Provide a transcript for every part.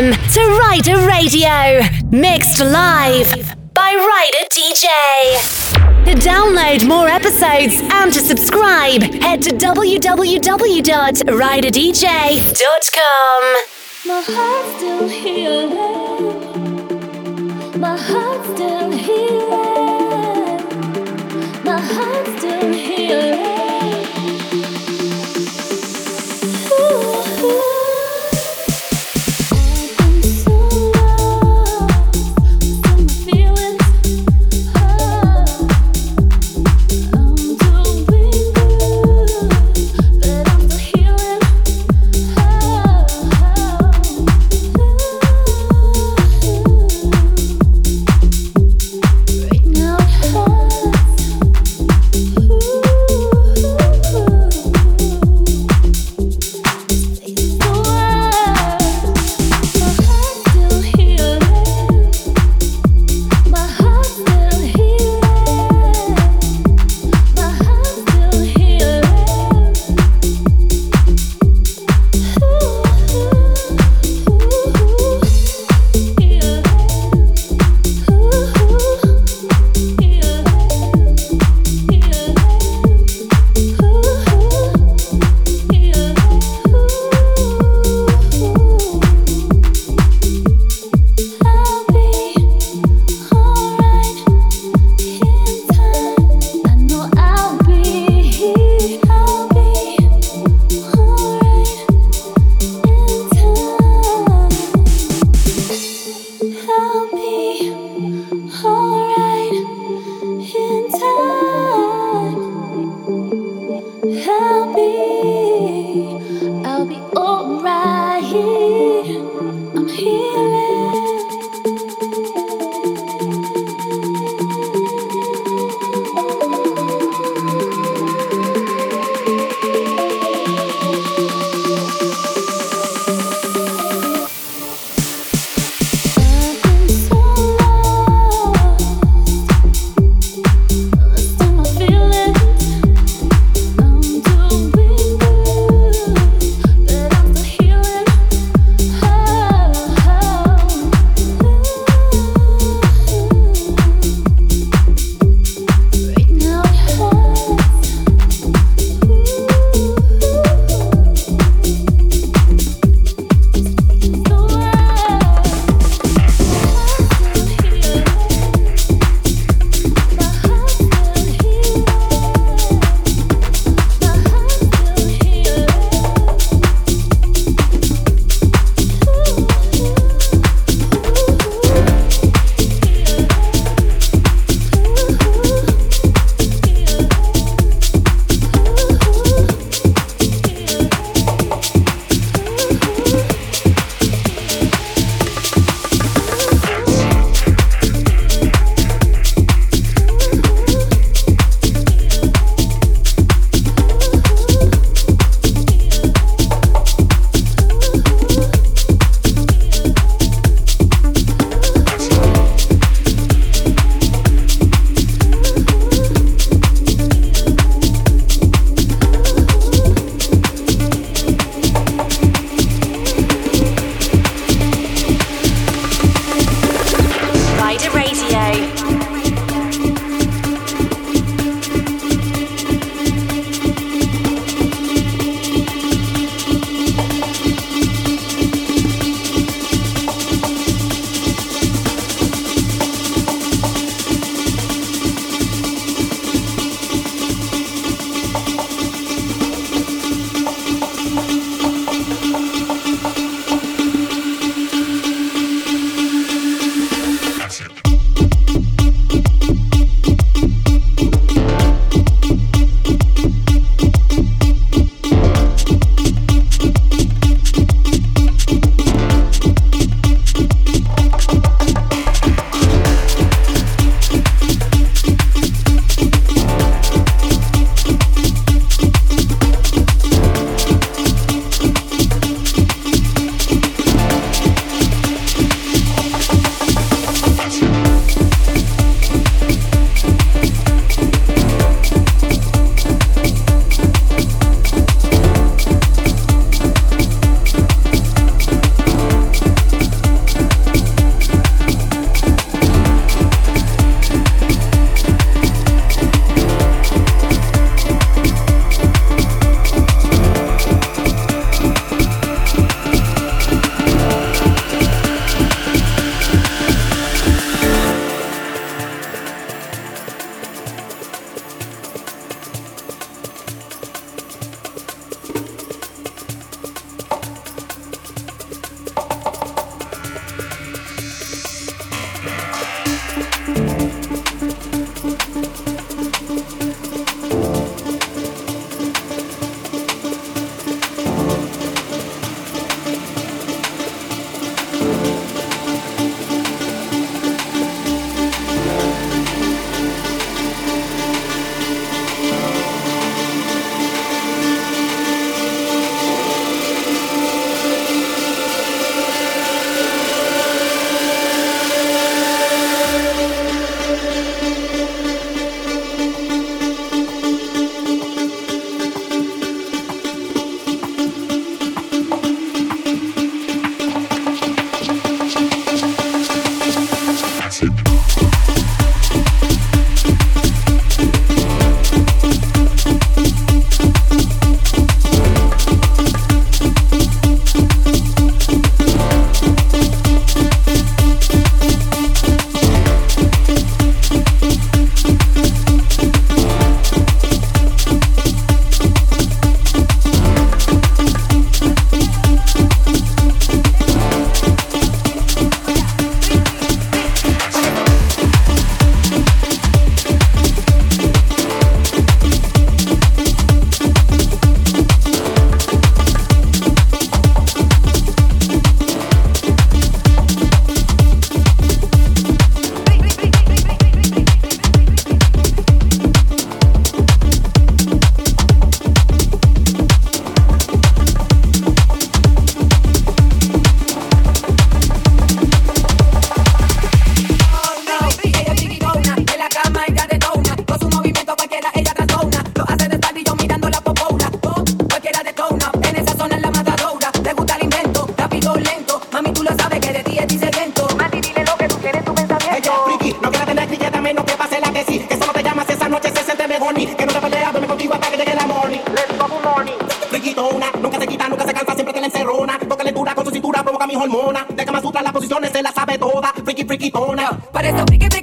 Welcome to Ryder Radio, mixed live by Ryder DJ. To download more episodes and to subscribe, head to www.ryderdj.com. My heart's still healing. My heart's still healing. My heart's still healing. cabezota, friki, friki, tona. Parece friki, friki.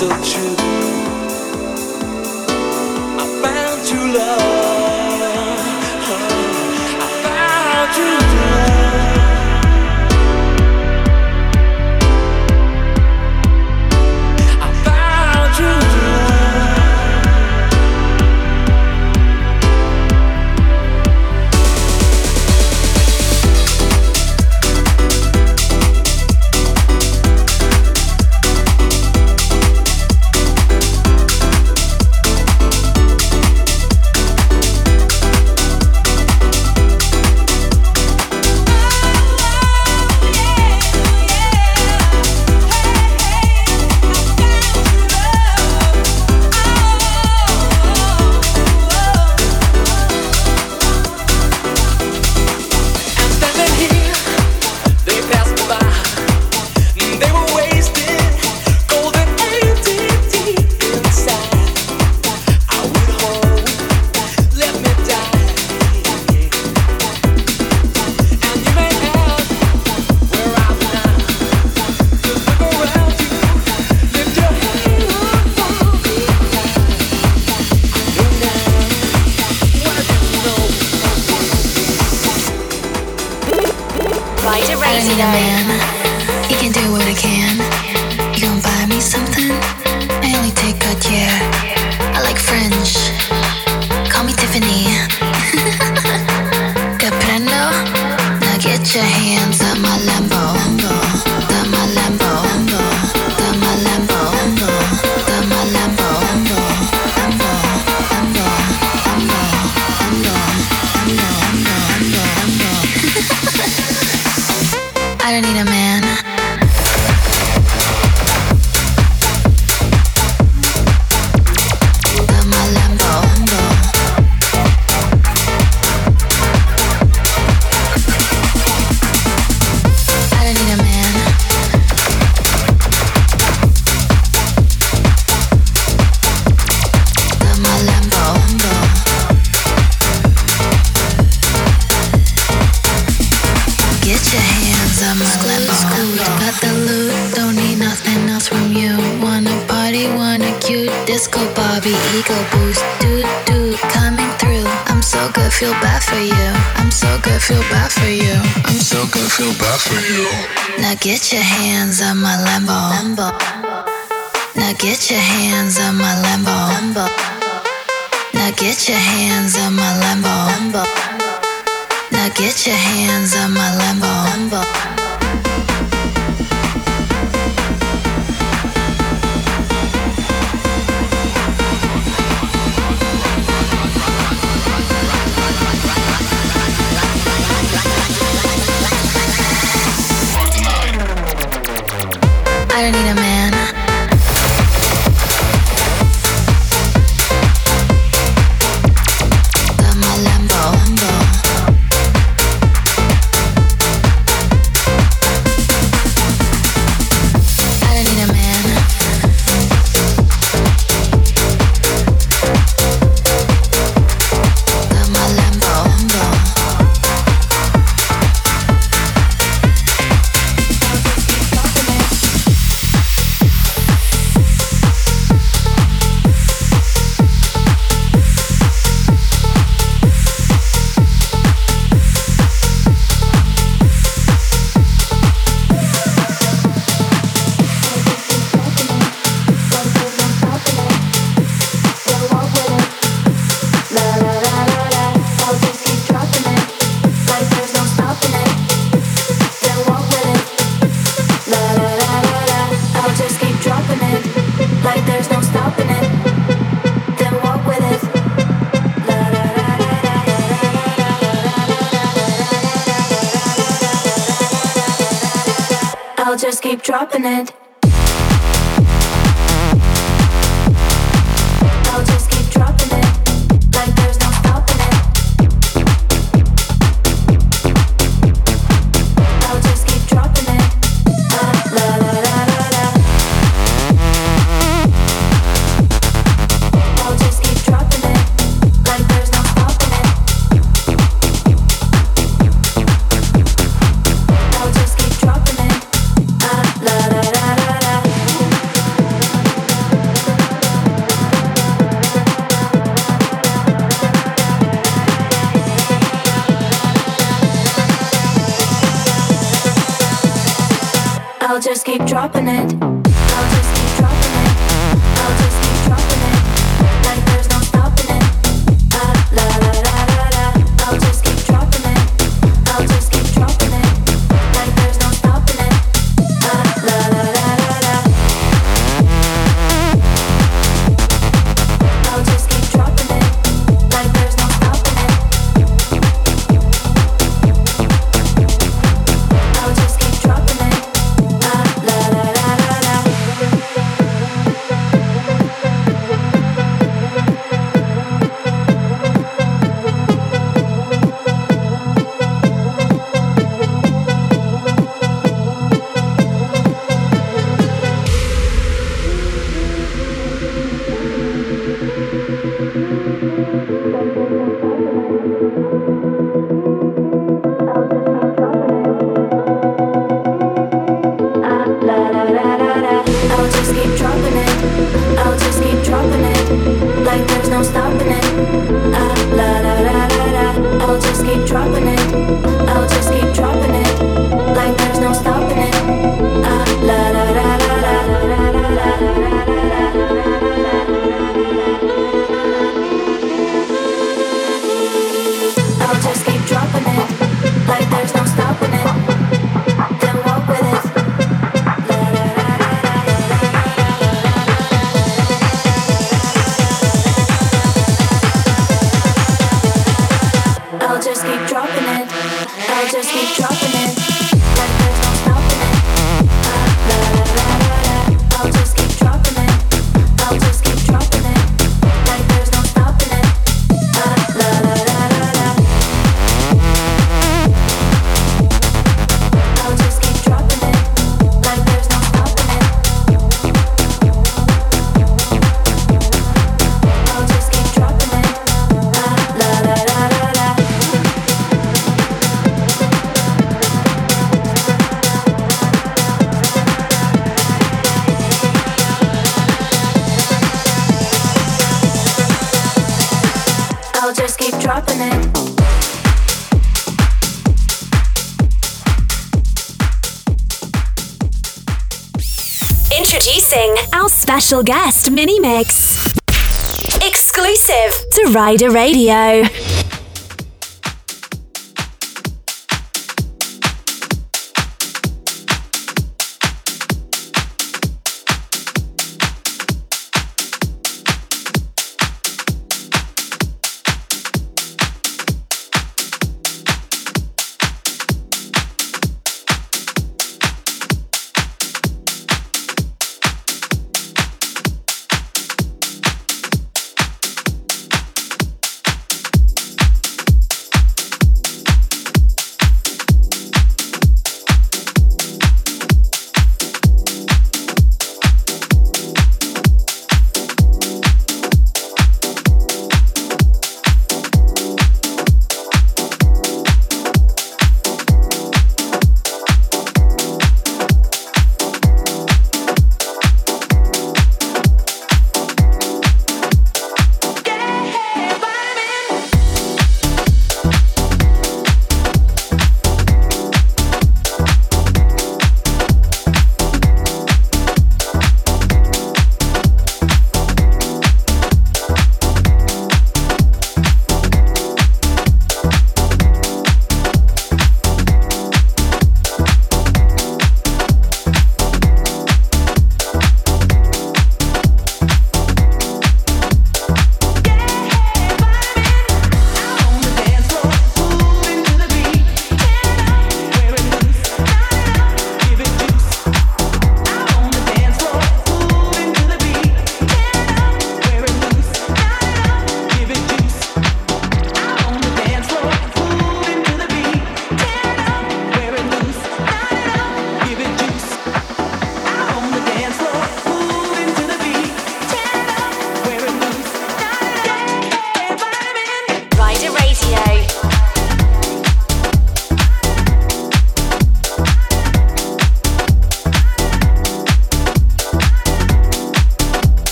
So true. keep dropping it. special guest mini mix. Exclusive to Ryder Radio.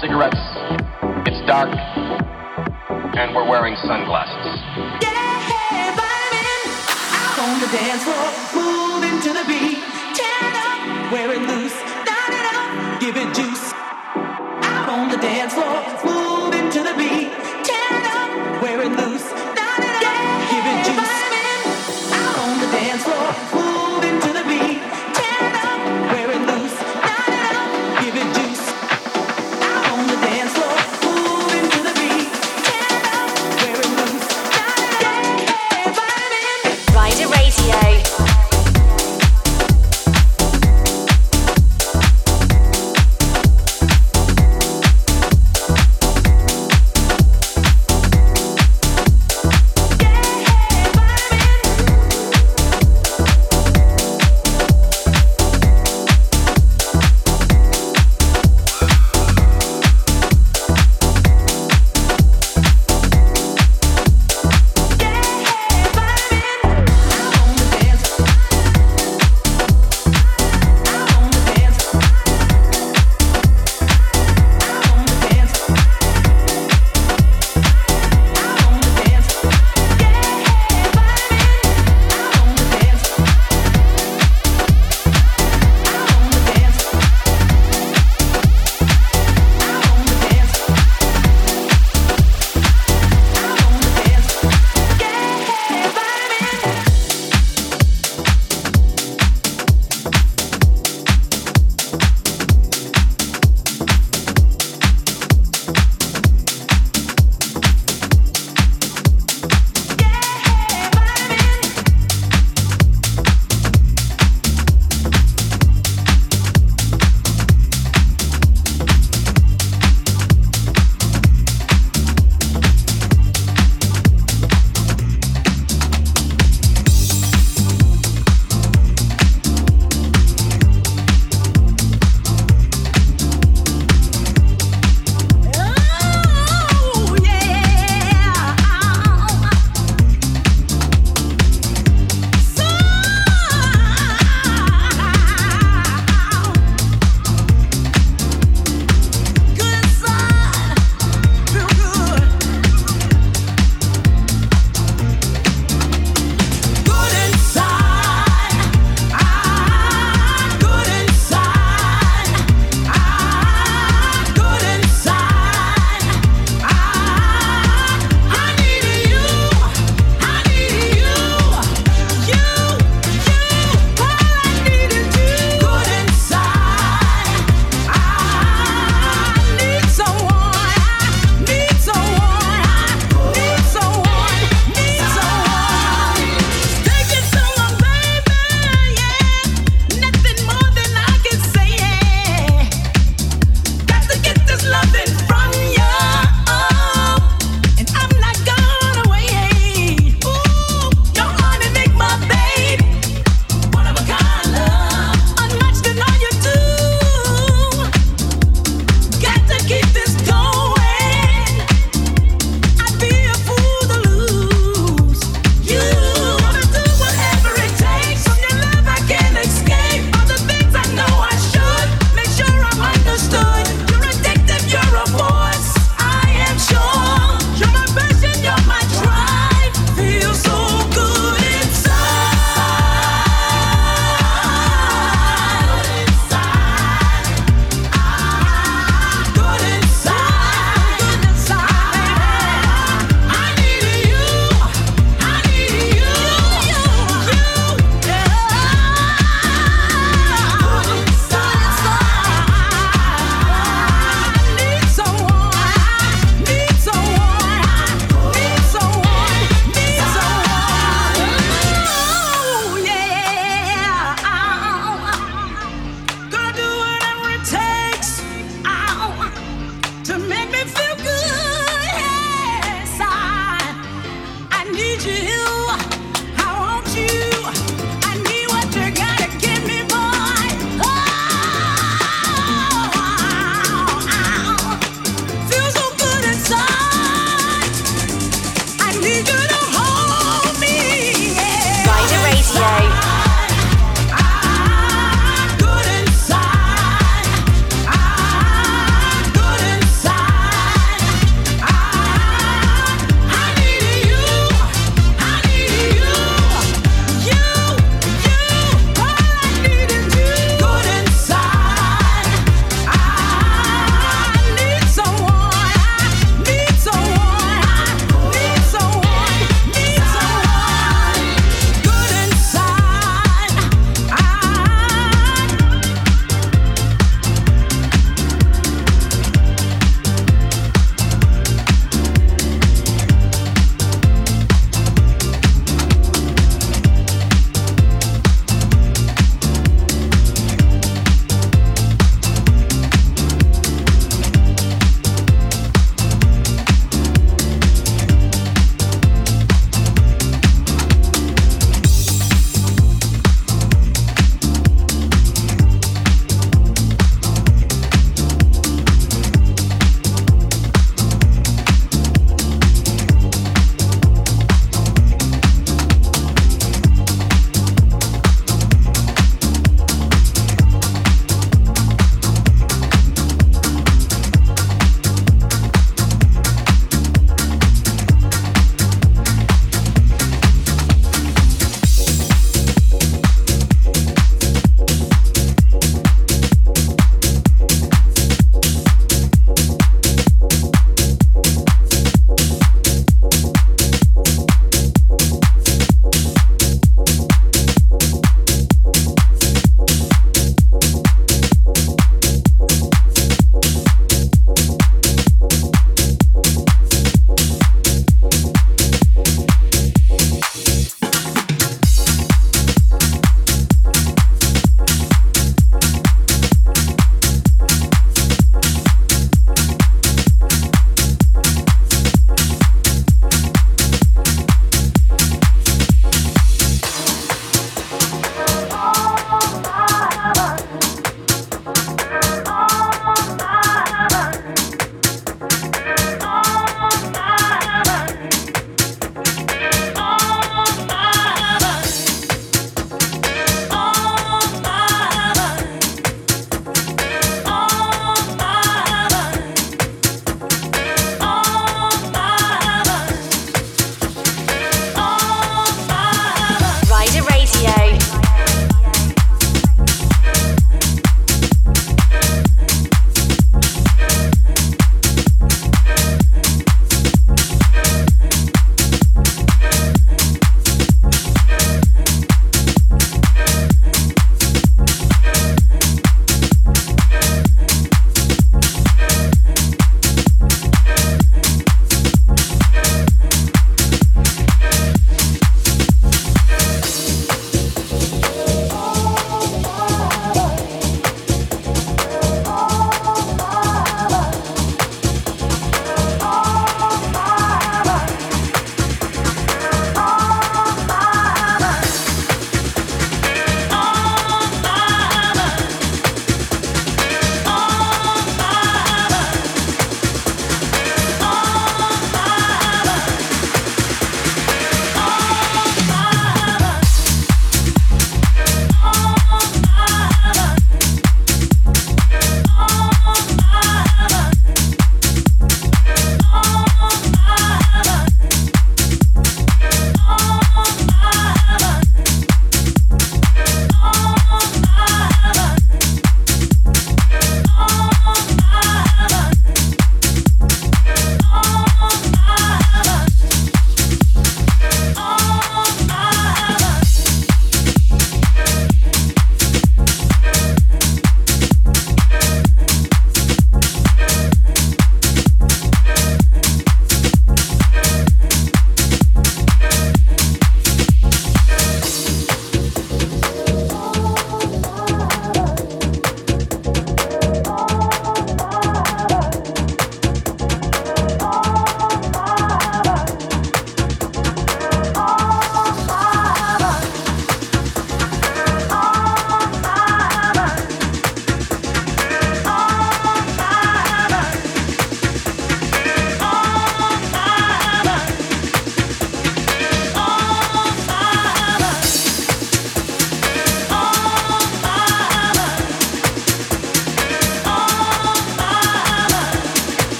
Cigarettes. It's dark, and we're wearing sunglasses. Out on the dance floor, moving to the beat. Turn up, wear it loose, light it up, give it juice. Out on the dance floor, moving to the beat.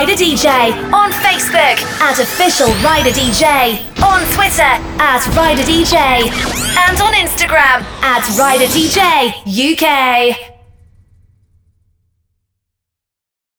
Ryder DJ on Facebook at Official Ryder DJ, on Twitter at Ryder DJ, and on Instagram at Ryder DJ UK.